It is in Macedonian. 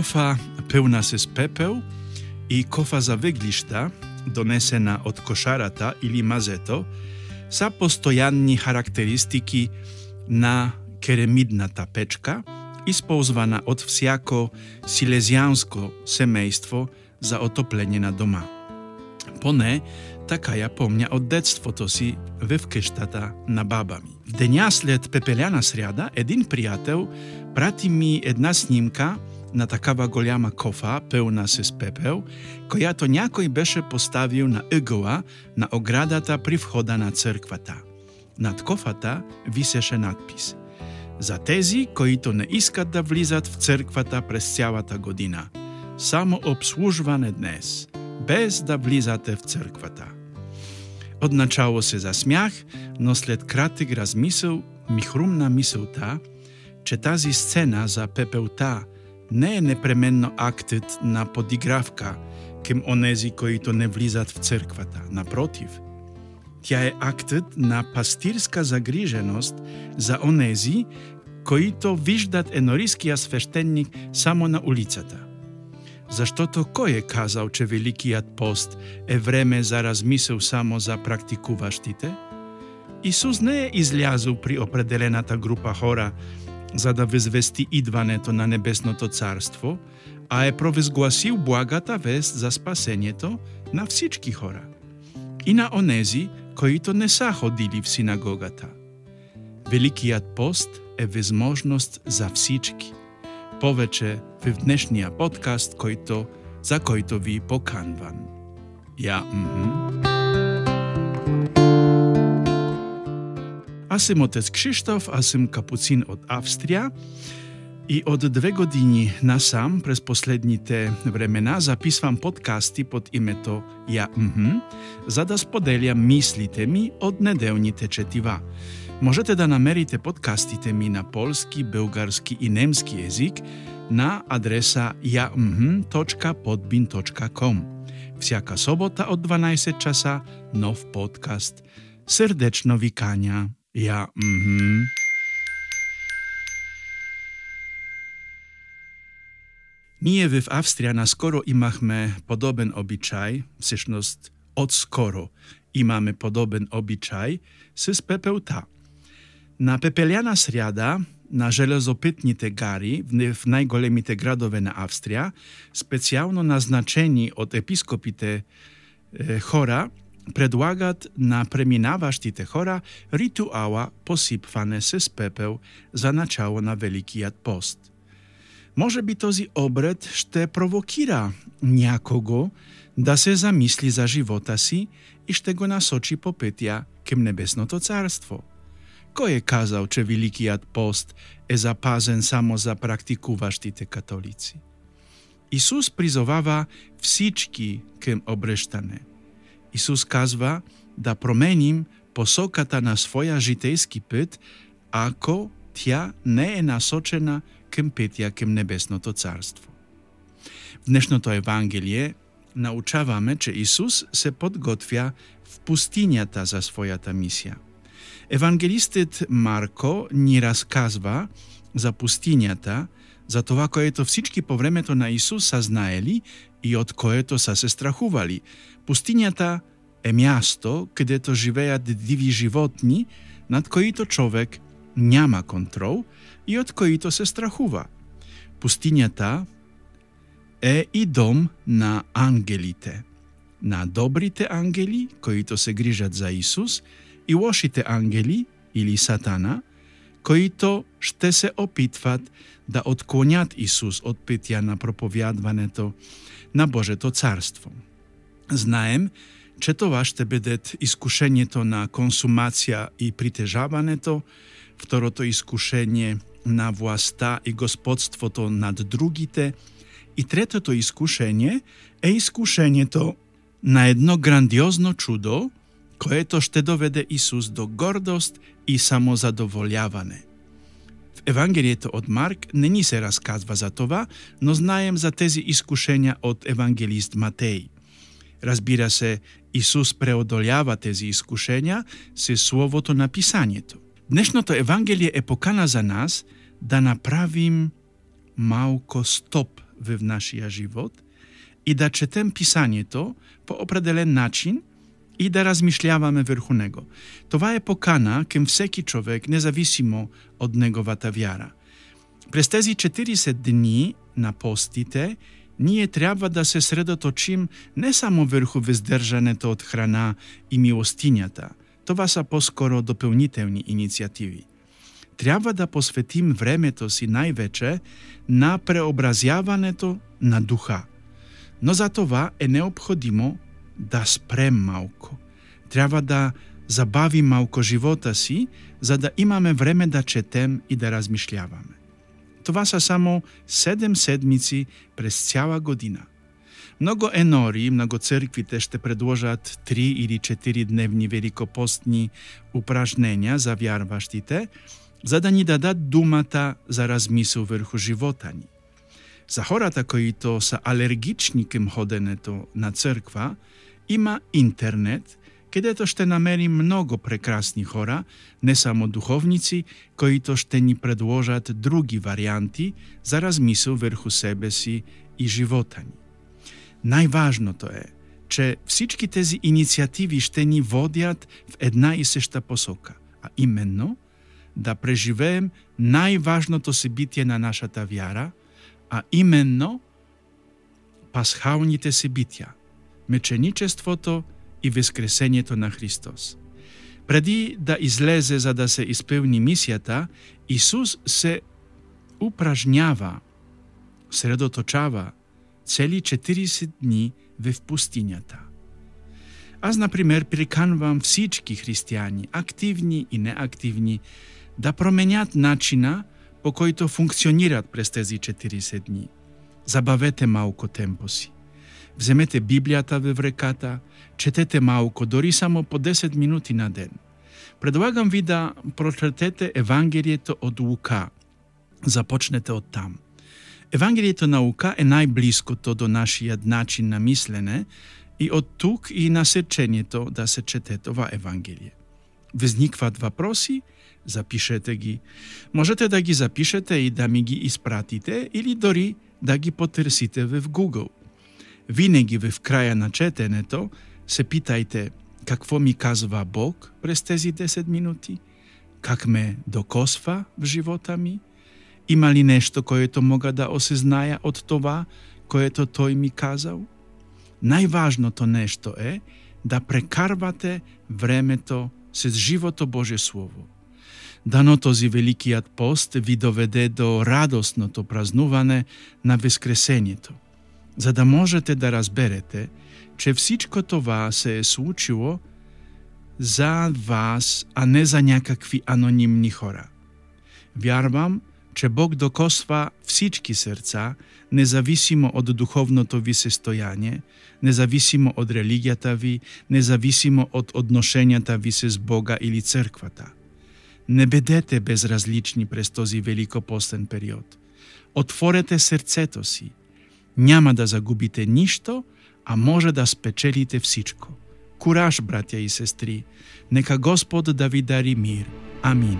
kofa pełna se z pepeł i kofa zawygliszta, donesena od koszarata ili mazeto, sa postojanni charakterystyki na keremidna tapeczka i spouzwana od wsiako silezjansko semejstwo za otoplenie na doma. Pone takaja pomnia od detstwo tosi wywkysztata na babami. W dnia sled pepeliana sriada, edin prijateł prati mi jedna snimka – на такава голяма кофа, пеуна се с пепел, којато някој беше поставил на ъгола на оградата при входа на црквата. Над кофата висеше надпис За тези, които не искат да влизат в црквата през цялата година. Само обслужване днес, без да влизате в црквата. Одначало се засмях, но след кратък размисъл ми хрумна мисълта, че тази сцена за пепелта не е непременно актът на подигравка кем онези които не влизат в црквата. Напротив, тя е актът на пастирска загриженост за онези, които виждат енориския свещеник само на улицата. Заштото кој е казал, че Великият пост е време за размисъл само за практикуващите? Исус не е излязол при определената група хора за да везвести идването на Небесното Царство, а е провезгласил благата вест за спасението на всички хора. И на онези, които не са ходили в синагогата. Великият пост е възможност за всички. Повече в днешния подкаст, който, за който ви поканвам. Ja, mhm. Аз съм отец Кшиштоф, аз съм капуцин от Австрия и от две години насам, през последните времена, записвам подкасти под името Я Мхм, за да споделя мислите ми от неделните четива. Можете да намерите подкастите ми на полски, български и немски език на адреса jamhm.podbin.com. Всяка собота от 12 часа нов подкаст. Сърдечно виканя. Ja, mhm. Nijewy w Austriana skoro imachme podoben obiczaj, wsyszność od skoro imamy podoben obiczaj, sys pepełta. Na pepeliana sriada, na żelazopytni te gari, w, w najgolemi te gradowe na Austria, specjalno naznaczeni od episkopite e, chora, предлагат на преминаващите хора ритуала посипване се с пепел за начало на Великият пост. Може би този обред ще провокира някого да се замисли за живота си и ще го насочи по пътя към Небесното царство. Кой е казал, че Великият пост е запазен само за практикуващите католици? Исус призовава всички към обръщане – Исус казва да променим посоката на своја житејски пет, ако тя не е насочена кем петја кем Небесното Царство. В днешното Евангелие научаваме, че Исус се подготвя в пустинята за својата мисија. Евангелистът Марко ни разказва за пустинята, за това, което всички по времето на Исус са знаели и од което са се страхували. Пустињата е място кадето живеат диви животни, над коите човек няма контрол и од коите се страхува. Пустињата е и дом на ангелите, на добрите ангели, коите се грижат за Исус, и лошите ангели, или сатана, коите ще се опитват да отклонят Исус од петја на проповядването на Божето царство. Знаем, че това ще биде искушението на консумација и притежаването, второто искушение на власта и господството над другите и третото искушение е искушението на едно грандиозно чудо, което ще доведе Исус до гордост и самозадоволяване. В Евангелието од Марк не ни се разказва за това, но знаем за тези искушения од евангелист Матеј. Разбира се, Исус преодолјава тези искушенија се словото на писањето. Днешното Евангелие е покана за нас да направим малко стоп в нашия живот и да четем писанието по определен начин и да размишляваме врху него. Това е покана кем всеки човек, независимо од неговата вяра. През тези 40 дни на постите, ние треба да се средоточим не само врху вездржането од храна и милостињата, Това са поскоро допълнителни Треба Трябва да посветим времето си највече на преобразјавањето на духа. Но за това е необходимо да спрем малко. Трябва да забавим малко живота си, за да имаме време да четем и да размишляваме. Tovasa samo sedem sedmici przez cała godzina. Mnogo enorii, mnogo cerkwi też te predłożat 3 ili 4 dnevni wielkopostni uprażnienia za wiarwaśtite, zadani dadat dumata zaraz misu wyrchu żywotani. Zachora takoi to sa alergicznikiem chodene to na cerkwa, ima internet – кедето ще намери много прекрасни хора, не само духовници, които ще ни предложат други варианти за размисъл върху себе си и живота ни. Най-важното е, че всички тези инициативи ще ни водят в една и съща посока, а именно да преживеем най-важното събитие на нашата вяра, а именно пасхалните събития, меченичеството и воскресењето на Христос. Преди да излезе за да се изпълни мисијата, Исус се упражњава, средоточава цели 40 дни во пустињата. Аз, например, приканвам всички християни, активни и неактивни, да променят начина по който функционират през тези 40 дни. Забавете малко темпо си. Вземете Библијата ве вреката, четете малку, дори само по 10 минути на ден. Предлагам ви да прочетете Евангелието од Лука. Започнете од там. Евангелието на Лука е најблиското до нашиот начин на мислене и од тук и насечењето да се чете това Евангелие. Възникват въпроси, запишете ги. Можете да ги запишете и да ми ги изпратите или дори да ги потърсите в Google. Винаги в краја на четенето се питајте какво ми казва Бог през тези 10 минути, как ме докосва в живота ми, има ли нешто което мога да осезная од това, което Той ми казал? Најважното нешто е да прекарвате времето с живото Божје Слово. Дано този великият пост ви доведе до радостното празнуване на Воскресението – за да можете да разберете, че всичко това се е случило за вас, а не за някакви анонимни хора. Вярвам, че Бог докосва всички сърца, независимо от духовното ви състояние, независимо от религията ви, независимо от отношенията ви с Бога или църквата. Не бедете безразлични през този великопостен период. Отворете сърцето си – Няма да загубите ништо, а може да спечелите всичко. Кураж, братја и сестри, нека Господ да ви дари мир. Амин.